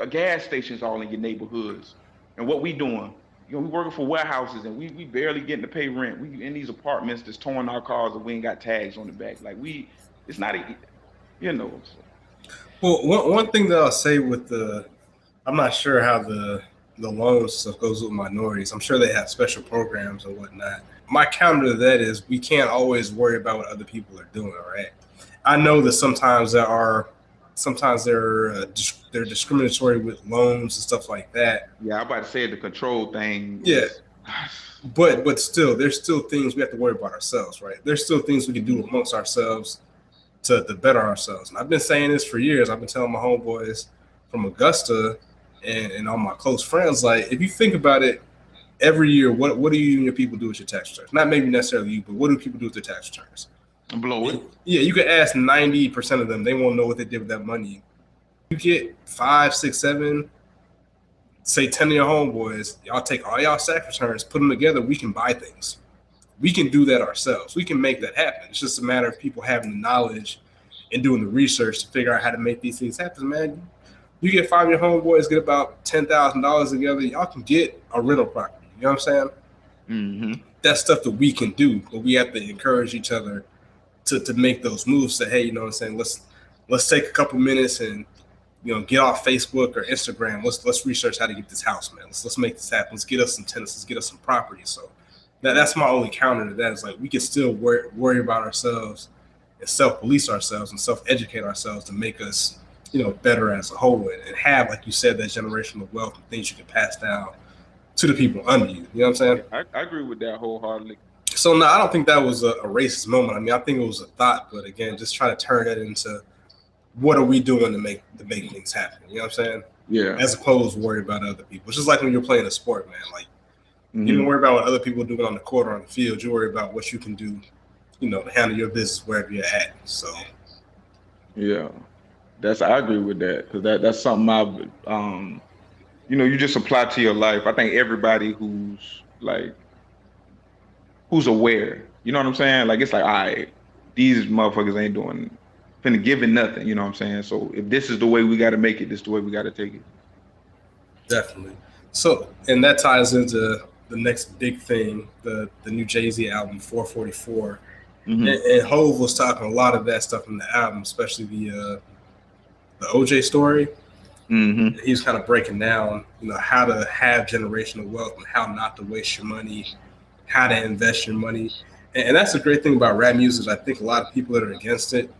uh, gas stations all in your neighborhoods. And what we doing? You know, we working for warehouses and we we barely getting to pay rent. We in these apartments that's towing our cars and we ain't got tags on the back. Like we, it's not a, you know. Well, one, one thing that I'll say with the, I'm not sure how the the loans stuff goes with minorities. I'm sure they have special programs and whatnot. My counter to that is we can't always worry about what other people are doing. Right? I know that sometimes there are, sometimes they're uh, they're discriminatory with loans and stuff like that. Yeah, I'm about to say the control thing. Yeah. But but still, there's still things we have to worry about ourselves, right? There's still things we can do amongst ourselves to, to better ourselves. And I've been saying this for years. I've been telling my homeboys from Augusta and, and all my close friends, like if you think about it, every year, what what do you and your people do with your tax returns? Not maybe necessarily you, but what do people do with their tax returns? Blow it. Yeah, you could ask ninety percent of them; they won't know what they did with that money. You get five, six, seven, say ten of your homeboys. Y'all take all y'all tax returns, put them together. We can buy things. We can do that ourselves. We can make that happen. It's just a matter of people having the knowledge and doing the research to figure out how to make these things happen, man you get five of your homeboys, get about ten thousand dollars together, y'all can get a rental property. You know what I'm saying? Mm-hmm. That's stuff that we can do, but we have to encourage each other to, to make those moves. Say, hey, you know what I'm saying? Let's let's take a couple minutes and you know get off Facebook or Instagram. Let's let's research how to get this house, man. Let's let's make this happen. Let's get us some tenants. Let's get us some property. So that, that's my only counter to that. Is like we can still worry worry about ourselves and self police ourselves and self educate ourselves to make us you know, better as a whole and have, like you said, that generational wealth and things you can pass down to the people under you. You know what I'm saying? I, I agree with that wholeheartedly. So no, I don't think that was a, a, racist moment. I mean, I think it was a thought, but again, just try to turn it into what are we doing to make to make things happen. You know what I'm saying? Yeah. As opposed to worry about other people. It's just like when you're playing a sport, man. Like mm-hmm. you don't worry about what other people are doing on the court or on the field. You worry about what you can do, you know, to handle your business wherever you're at. So yeah, that's I agree with that because that that's something I've um, you know, you just apply to your life. I think everybody who's like who's aware, you know what I'm saying? Like it's like, all right, these motherfuckers ain't doing finna giving nothing, you know what I'm saying? So if this is the way we gotta make it, this is the way we gotta take it. Definitely. So and that ties into the next big thing, the the new Jay-Z album 444. Mm-hmm. And, and Hov was talking a lot of that stuff in the album, especially the uh the OJ story. Mm-hmm. He was kind of breaking down, you know, how to have generational wealth and how not to waste your money, how to invest your money. And, and that's the great thing about rap music. I think a lot of people that are against it,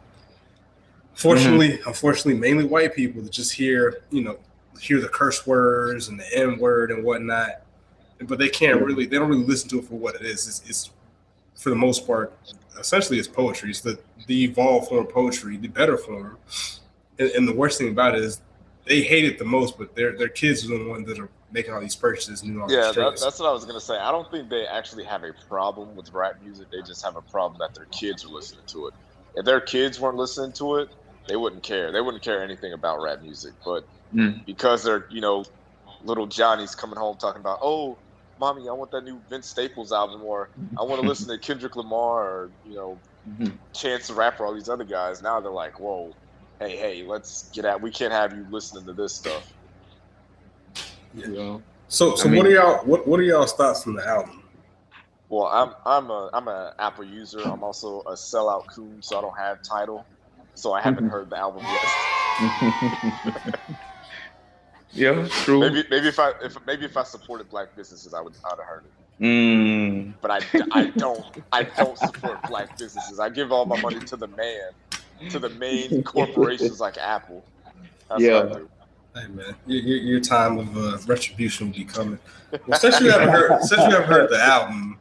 fortunately, mm-hmm. unfortunately, mainly white people that just hear, you know, hear the curse words and the N word and whatnot, but they can't really, they don't really listen to it for what it is. It's, it's for the most part, essentially, it's poetry. It's the the evolved form of poetry, the better form. And, and the worst thing about it is they hate it the most, but their their kids are the ones that are making all these purchases. New yeah, that, that's what I was gonna say. I don't think they actually have a problem with rap music. They just have a problem that their kids are listening to it. If their kids weren't listening to it, they wouldn't care. They wouldn't care anything about rap music. But mm. because they're you know, little Johnny's coming home talking about oh. Mommy, I want that new Vince Staples album, or I want to listen to Kendrick Lamar, or you know, mm-hmm. Chance the Rapper, all these other guys. Now they're like, "Whoa, hey, hey, let's get out. We can't have you listening to this stuff. Yeah. So, so I mean, what are y'all? What What are y'all's thoughts from the album? Well, I'm I'm a I'm an Apple user. I'm also a sellout coon, so I don't have Tidal, so I haven't heard the album yet. yeah, true. Maybe maybe if I if maybe if I supported black businesses, I would I'd have heard it. Mm. But I, I don't I don't support black businesses. I give all my money to the man to the main corporations like Apple. That's yeah. Hey man, your, your time of uh, retribution will be coming. Well, since you haven't heard, since you haven't heard the album,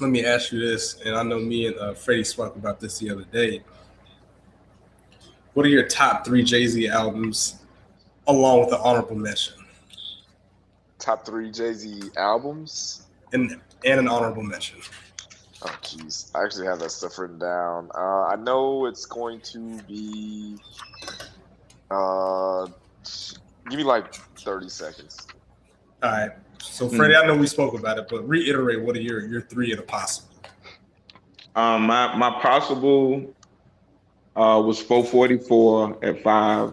let me ask you this, and I know me and uh, Frede spoke about this the other day. What are your top three Jay Z albums, along with the honorable mention? Top three Jay Z albums, and and an honorable mention. Oh, jeez. I actually have that stuff written down. Uh, I know it's going to be. Uh, give me like 30 seconds. All right. So, Frede, mm. I know we spoke about it, but reiterate what are your, your three of the possible? Um, my, my possible uh, was 444 at five.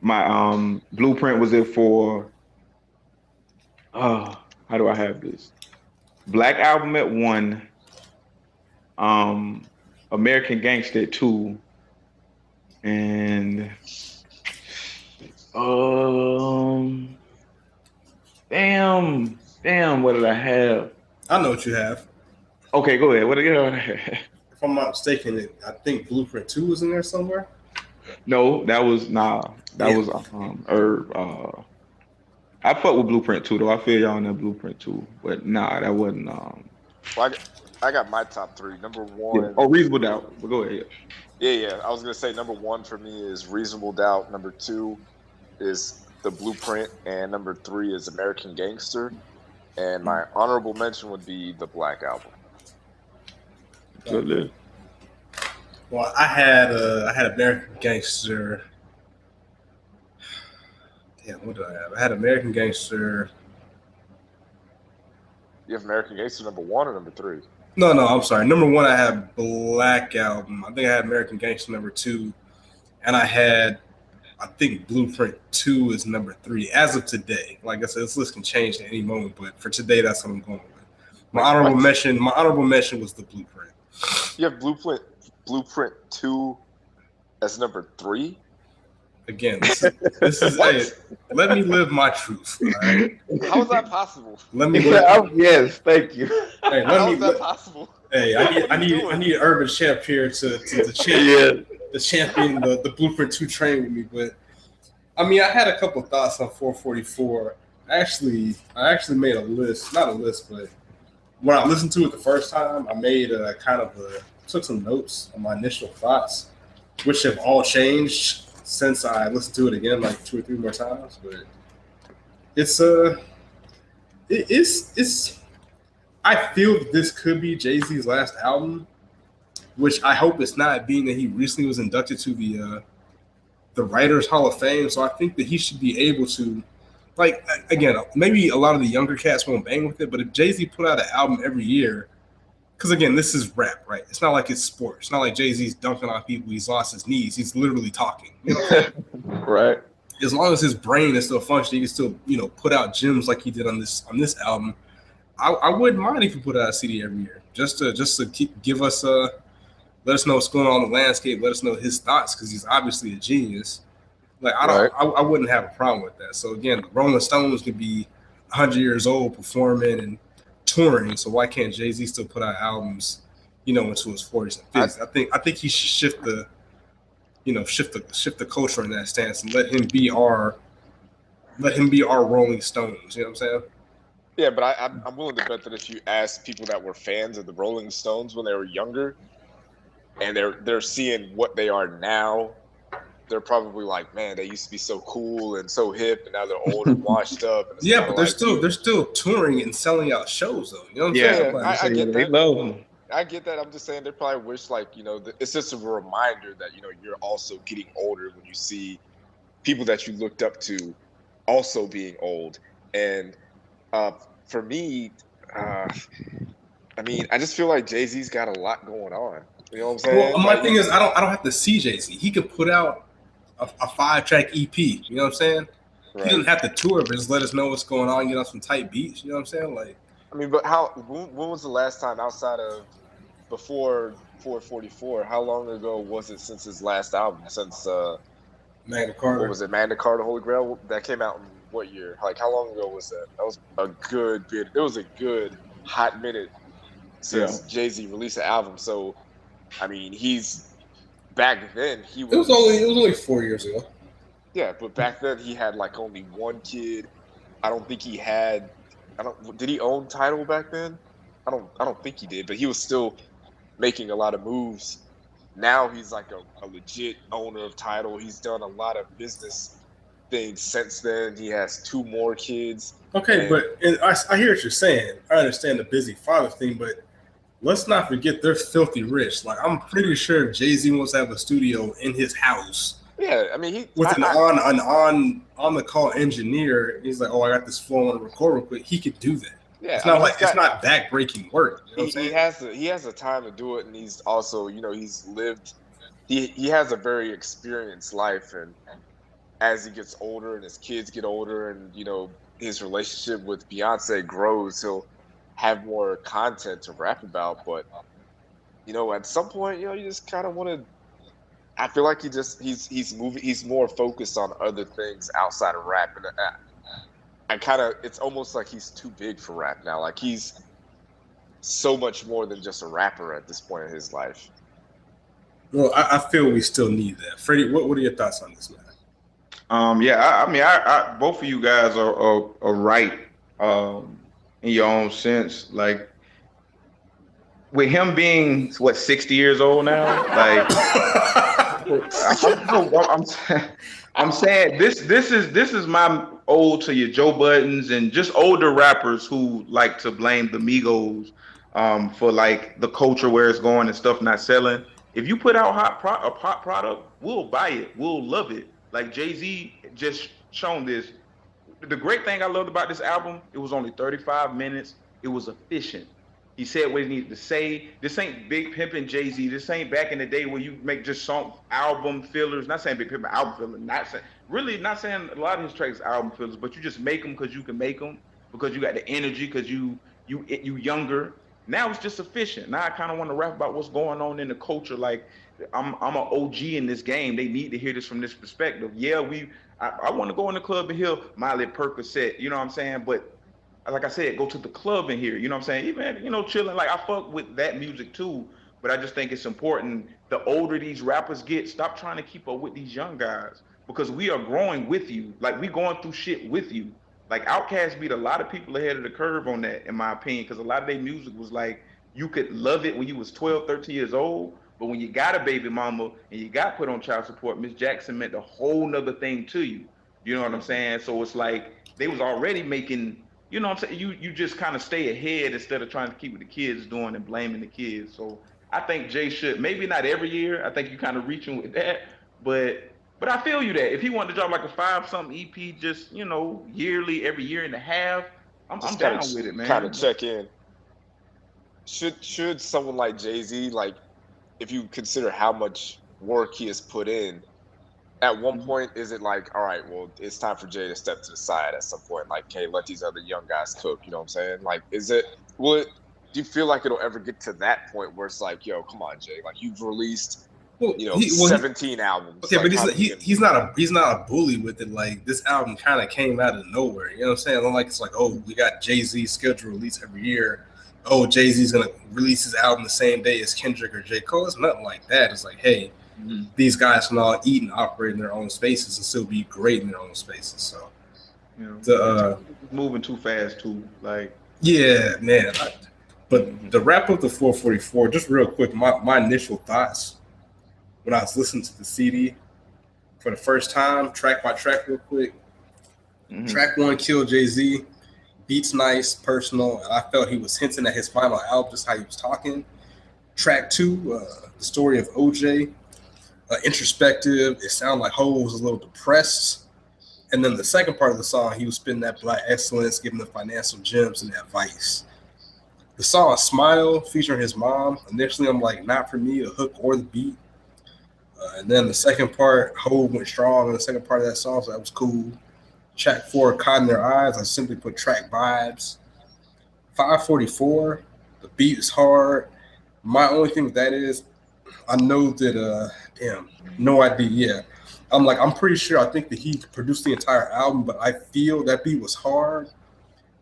My um, blueprint was at four. Uh, how do I have this? Black album at one um, American Gangster 2, and um, damn, damn, what did I have? I know what you have. Okay, go ahead. What did I have? If I'm not mistaken, I think Blueprint 2 was in there somewhere. No, that was nah. That yeah. was um or uh I fuck with Blueprint 2 though. I feel y'all in that Blueprint 2. But nah, that wasn't um well, I got my top three. Number one. Yeah. Oh, reasonable doubt. But go ahead. Yeah, yeah. I was gonna say number one for me is reasonable doubt. Number two is the blueprint, and number three is American Gangster. And my honorable mention would be the Black Album. Good. Well, I had uh, I had American Gangster. Damn, what did I have? I had American Gangster. You have American Gangster number one or number three? No, no, I'm sorry. Number one, I had Black Album. I think I had American Gangster number two, and I had, I think Blueprint two is number three as of today. Like I said, this list can change at any moment, but for today, that's what I'm going with. My honorable what? mention, my honorable mention was the Blueprint. You have Blueprint, Blueprint two as number three again, this is, this is hey, let me live my truth. Right? How is that possible? Let me live. yes, thank you. Hey, let How me, is that possible? Hey, I need I need I need urban champ here to to the champion yeah. the champion the, the blueprint to train with me. But I mean, I had a couple thoughts on 444. Actually, I actually made a list, not a list, but when I listened to it the first time, I made a kind of a took some notes on my initial thoughts, which have all changed since I listened to it again like two or three more times. But it's uh it, it's it's I feel that this could be Jay Z's last album, which I hope it's not, being that he recently was inducted to the uh, the Writers Hall of Fame. So I think that he should be able to, like, again, maybe a lot of the younger cats won't bang with it, but if Jay Z put out an album every year, because again, this is rap, right? It's not like it's sports. It's not like Jay Z's dunking on people. He's lost his knees. He's literally talking. You know right. As long as his brain is still functioning, he can still, you know, put out gems like he did on this on this album. I, I wouldn't mind if he put out a CD every year, just to just to keep give us a uh, let us know what's going on in the landscape. Let us know his thoughts because he's obviously a genius. Like I don't, right. I, I, wouldn't have a problem with that. So again, Rolling Stones could be 100 years old performing and touring. So why can't Jay Z still put out albums, you know, into his 40s and 50s? I, I think I think he should shift the, you know, shift the shift the culture in that stance and let him be our, let him be our Rolling Stones. You know what I'm saying? Yeah, but I, I'm willing to bet that if you ask people that were fans of the Rolling Stones when they were younger, and they're they're seeing what they are now, they're probably like, man, they used to be so cool and so hip, and now they're old and washed up. And yeah, but they're like, still they're still touring and selling out shows though. You know what I'm yeah, saying? Yeah, I, I, get that. I get that. I'm just saying they probably wish like you know it's just a reminder that you know you're also getting older when you see people that you looked up to also being old. And uh, for me, uh, I mean, I just feel like Jay Z's got a lot going on. You know what I'm saying? Well, my like, thing is, I don't, I don't have to see Jay Z. He could put out a, a five track EP. You know what I'm saying? Right. He doesn't have to tour, but just let us know what's going on. Get on some tight beats. You know what I'm saying? Like, I mean, but how? When, when was the last time outside of before 444? How long ago was it since his last album? Since uh, Magna Carta. What was it? Magna Carta, Holy Grail. That came out in what year? Like, how long ago was that? That was a good bit. It was a good hot minute since yeah. Jay Z released an album. So I mean, he's back then he was. It was only it was only four years ago. Yeah, but back then he had like only one kid. I don't think he had. I don't. Did he own Tidal back then? I don't. I don't think he did, but he was still making a lot of moves. Now he's like a, a legit owner of Tidal. He's done a lot of business things since then. He has two more kids. Okay, and, but I, I hear what you're saying. I understand the busy father thing, but let's not forget they're filthy rich. Like I'm pretty sure Jay Z wants to have a studio in his house. Yeah, I mean, he with I, an I, on an on on the call engineer. He's like, oh, I got this flow. I want to record real quick. He could do that. Yeah, it's not mean, like got, it's not back breaking work. You know he, he, has the he has the time to do it, and he's also you know he's lived. He he has a very experienced life, and as he gets older and his kids get older, and you know his relationship with Beyonce grows, he'll have more content to rap about. But you know, at some point, you know, you just kind of want to. I feel like he just he's he's moving. He's more focused on other things outside of rap, and I, uh, I kind of it's almost like he's too big for rap now. Like he's so much more than just a rapper at this point in his life. Well, I, I feel we still need that. Frede, what, what are your thoughts on this, man? Um, yeah, I, I mean, I, I, both of you guys are, are, are right. Um, in your own sense. Like with him being what 60 years old now, like I'm, I'm, I'm, saying this this is this is my old to your Joe Buddens and just older rappers who like to blame the Migos um, for like the culture where it's going and stuff not selling. If you put out hot pro- a pop product, we'll buy it, we'll love it. Like Jay Z just shown this the great thing I loved about this album, it was only 35 minutes. It was efficient. He said what he needed to say. This ain't Big Pimpin' Jay Z. This ain't back in the day where you make just song album fillers. Not saying Big Pimpin' album fillers. Not saying really not saying a lot of his tracks album fillers, but you just make them because you can make them because you got the energy because you you you younger. Now it's just efficient. Now I kind of want to rap about what's going on in the culture. Like I'm I'm an OG in this game. They need to hear this from this perspective. Yeah, we I, I want to go in the club and hear Miley Percocet, you know what I'm saying? But like I said, go to the club in here, you know what I'm saying? Even, you know, chilling. Like I fuck with that music too, but I just think it's important. The older these rappers get, stop trying to keep up with these young guys because we are growing with you. Like we going through shit with you. like Outkast beat a lot of people ahead of the curve on that, in my opinion, because a lot of their music was like you could love it when you was 12, 13 years old, but when you got a baby mama and you got put on child support, Miss Jackson meant a whole nother thing to you. You know what I'm saying? So it's like they was already making, you know what I'm saying? You you just kind of stay ahead instead of trying to keep what the kids doing and blaming the kids. So I think Jay should maybe not every year. I think you kind of reaching with that, but but I feel you that if he wanted to drop like a five something EP, just you know yearly, every year and a half, I'm, I'm down with it, man. Kind of check in. Should should someone like Jay Z like, if you consider how much work he has put in, at one mm-hmm. point is it like, all right, well, it's time for Jay to step to the side at some point, like, hey, let these other young guys cook. You know what I'm saying? Like, is it? Will it? Do you feel like it'll ever get to that point where it's like, yo, come on, Jay, like you've released well, you know, he, well, 17 he, albums. Okay, like, but he's he, he's not a he's not a bully with it. Like this album kind of came out of nowhere. You know what I'm saying? I'm like it's like, oh, we got Jay Z scheduled release every year. Oh, Jay Z's gonna release his album the same day as Kendrick or J. Cole. It's nothing like that. It's like, hey, mm-hmm. these guys can all eat and operate in their own spaces and still be great in their own spaces. So, you know, the, uh, moving too fast too. Like, yeah, man. I, but mm-hmm. the wrap up the 444, just real quick, my, my initial thoughts when I was listening to the CD for the first time, track by track, real quick. Mm-hmm. Track one, Kill Jay Z, beats nice, personal, and I felt he was hinting at his final album, just how he was talking. Track two, uh, the story of OJ, uh, introspective. It sounded like Hov was a little depressed. And then the second part of the song, he was spitting that black excellence, giving the financial gems and advice. The song Smile featuring his mom. Initially, I'm like, not for me, the hook or the beat. Uh, and then the second part, Hov went strong in the second part of that song, so that was cool. Track four, Caught in Their Eyes, I simply put track vibes. 544, the beat is hard. My only thing with that is, I know that, uh, damn, no idea. Yeah. I'm like, I'm pretty sure I think that he produced the entire album, but I feel that beat was hard.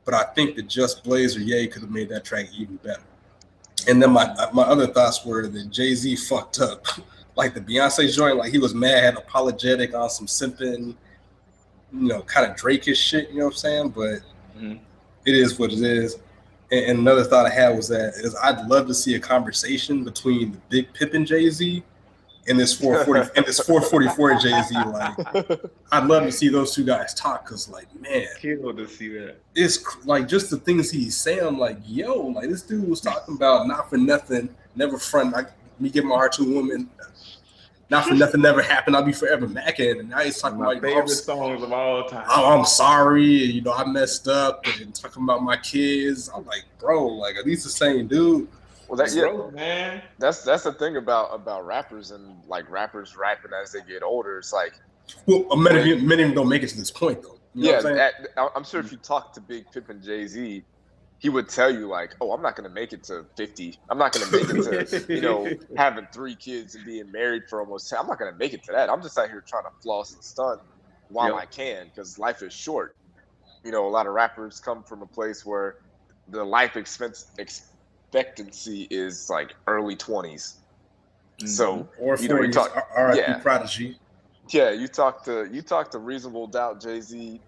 But I think that Just Blaze or Ye could have made that track even better. And then my my other thoughts were that Jay Z fucked up like the Beyonce joint, like he was mad, apologetic on some simping, you know, kind of Drake-ish shit, you know what I'm saying? But mm-hmm. it is what it is. And, and, another thought I had was that is I'd love to see a conversation between the Big Pimpin' Jay Z and this 440 and this 444 Jay Z. Like, I'd love to see those two guys talk because, like, man, kill to see that. It's like just the things he's saying. Like, yo, like this dude was talking about not for nothing, never front. Like me give my heart to a woman, not for nothing never happened. I'll be forever macking. And now he's talking my about favorite know, songs of all time. Oh, I'm sorry. You know, I messed up and talking about my kids. I'm like, bro, like are these the same dude? Well, that's yeah, man. That's that's the thing about about rappers and like rappers rapping as they get older. It's like, well, many of many of them don't make it to this point though. You know yeah, I'm, I'm sure if you talk to Big Pimpin' and Jay Z, he would tell you like, "Oh, I'm not going to make it to 50. I'm not going to make it to you know having three kids and being married for almost. 10. I'm not going to make it to that. I'm just out here trying to floss and stunt while yep. I can because life is short. You know, a lot of rappers come from a place where the life expense expectancy is like early 20s. Mm-hmm. So or you know, you talk, RIP yeah, prodigy. Yeah, you talk to you talk to reasonable doubt Jay Z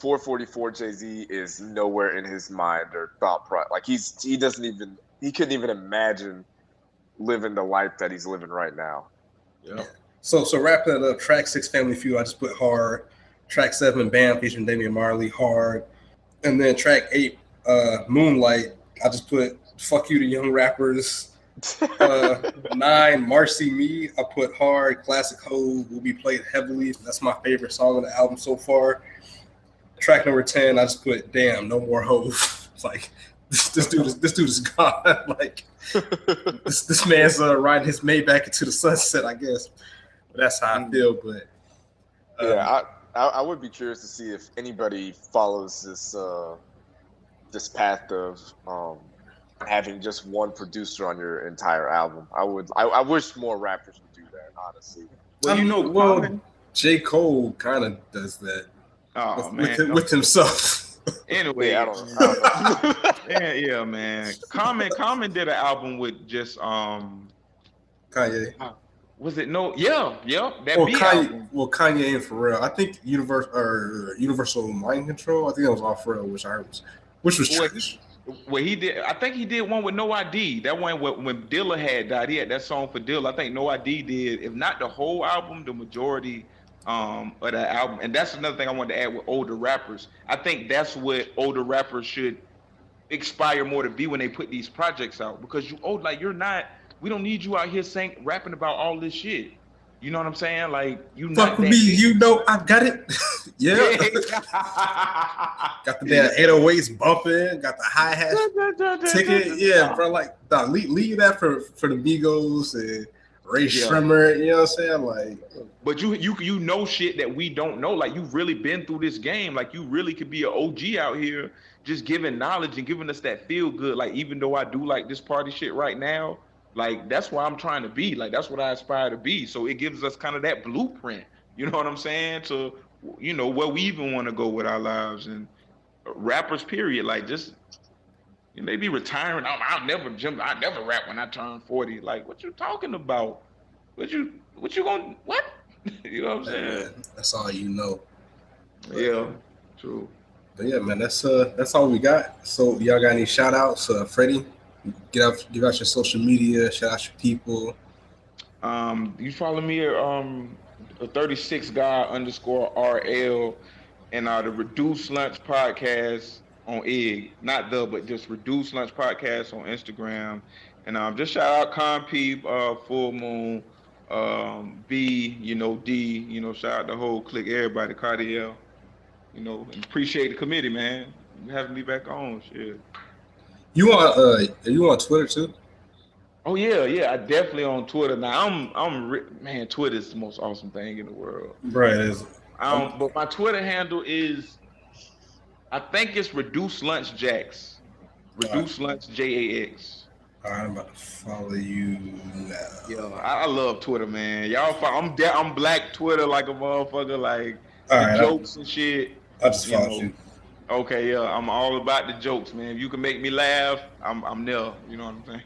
444 Jay Z is nowhere in his mind or thought pro. Like he's he doesn't even he couldn't even imagine living the life that he's living right now. Yeah. So so wrapping that up, track six, Family Feud, I just put hard. Track seven, Bam featuring Damian Marley, hard. And then track eight, uh, Moonlight, I just put fuck you to young rappers. uh, nine, Marcy Me, I put hard. Classic Hov will be played heavily. That's my favorite song on the album so far track number 10, I just put, damn, no more Hov. like, this, this dude is this dude is gone. like this this man's uh, riding his Maybach into the sunset, I guess. But that's how I mm. feel. But um, yeah, I, I, I would be curious to see if anybody follows this uh this path of um having just one producer on your entire album. I would I, I wish more rappers would do that, honestly. Well, you know, well, J. Cole kind of does that. Oh with, man, with, with himself. Anyway, yeah, I don't, I don't yeah, yeah, man. Common, Common did an album with just um Kanye. was it no? Yeah, yeah. That Well, B Kanye, album. well, Kanye and Pharrell. I think Universal or Universal Mind Control. I think that was all Pharrell, which I heard was, which was What- trash. Well, he did. I think he did one with No ID. That one when, when Dilla had died. He had that song for Dilla. I think No ID did. If not the whole album, the majority um, of that album. And that's another thing I wanted to add with older rappers. I think that's what older rappers should expire more to be when they put these projects out. Because you old, like you're not. We don't need you out here saying rapping about all this shit. You know what I'm saying? Like you not Fuck with me, big. you know I got it. yeah. Got the damn 808s bumping, got the hi hat ticket. Yeah, bro. Like, dog, leave, leave that for for the Migos and Rae Yeah. Sremmurd. You know what I'm saying? Like, But you you you know shit that we don't know. Like you've really been through this game. Like you really could be an OG out here, just giving knowledge and giving us that feel good. Like even though I do like this party shit right now, like that's where I'm trying to be. Like that's what I aspire to be. So it gives us kind of that blueprint. You know what I'm saying? To you know where we even want to go with our lives and rappers. Period. Like just you may be retiring. I'm, I'll never jump. I never rap when I turn 40. Like what you talking about? What you what you gonna what? you know what I'm saying? man, that's all you know. Yeah, true. But yeah, man, that's uh that's all we got. So y'all got any shout outs? Uh Frede, get out give out your social media, shout out your people. Um, you follow me at um, a 36 guy underscore RL and uh, the Reduced Lunch podcast on egg, not the, but just Reduced Lunch podcast on Instagram. And um, just shout out Compeep, uh, Full Moon, um, B, you know, D, you know, shout out the whole clique, everybody, Cardiel, you know, and appreciate the committee, man. Having me back on, shit. You on uh are you on Twitter too? Oh yeah, yeah, I definitely on Twitter now. I'm, I'm, ri- man. Twitter is the most awesome thing in the world. Right, it is. Um, but my Twitter handle is, I think it's Reduced Lunch Jax, Reduced Lunch J A X. All right, I'm about to follow you now. Yo, I, I love Twitter, man. Y'all, fo- I'm de- I'm Black Twitter like a motherfucker, like All the right, I, jokes and shit. I just you followed know. you. Okay, yeah, I'm all about the jokes, man. If you can make me laugh, I'm I'm there. You know what I'm saying?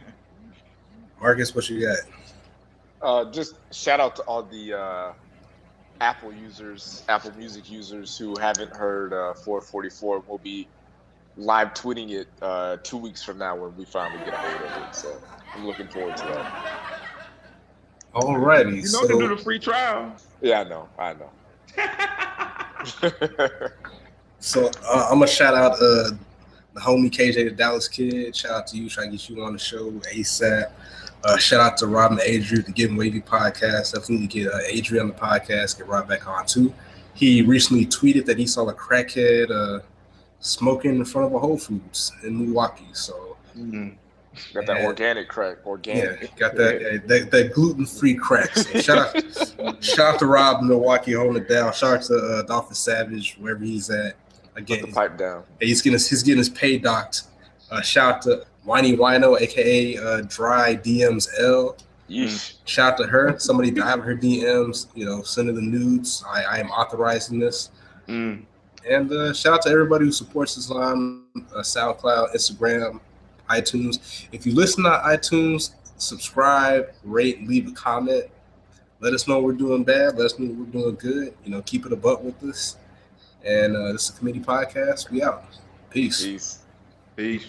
Marcus, what you got? Uh, just shout out to all the uh, Apple users, Apple Music users who haven't heard uh, 444. We'll be live tweeting it uh, two weeks from now when we finally get a hold of it. So I'm looking forward to that. Alrighty, You know so to do the free trial. Yeah, I know. I know. so uh, I'm gonna shout out uh the homie KJ the Dallas kid. Shout out to you, trying to get you on the show ASAP. Uh, shout out to Rob and Adrian, the Getting Wavy podcast. Definitely get uh, Adrian on the podcast, get Rob back on too. He recently tweeted that he saw a crackhead uh, smoking in front of a Whole Foods in Milwaukee. So Mhm. Got that Yeah. organic crack. organic. yeah, Organic. got that uh, that, that gluten free cracks. So shout out, shout out to Rob in Milwaukee holding it down. Shout out to uh, Dolphin Savage wherever he's at. Put Again, the pipe down. he's getting his, he's getting his pay docked. Uh, shout out to Whiny Wino, aka uh, Dry DMs L. Yeesh. Shout out to her. Somebody dive her DMs. You know, sending the nudes. I, I am authorizing this. Mm. And uh, shout out to everybody who supports on uh, SoundCloud, Instagram, iTunes. If you listen to iTunes, subscribe, rate, leave a comment. Let us know we're doing bad. Let us know we're doing good. You know, keep it a butt with us. And uh, this is a committee podcast. We out. Peace. Peace. Peace.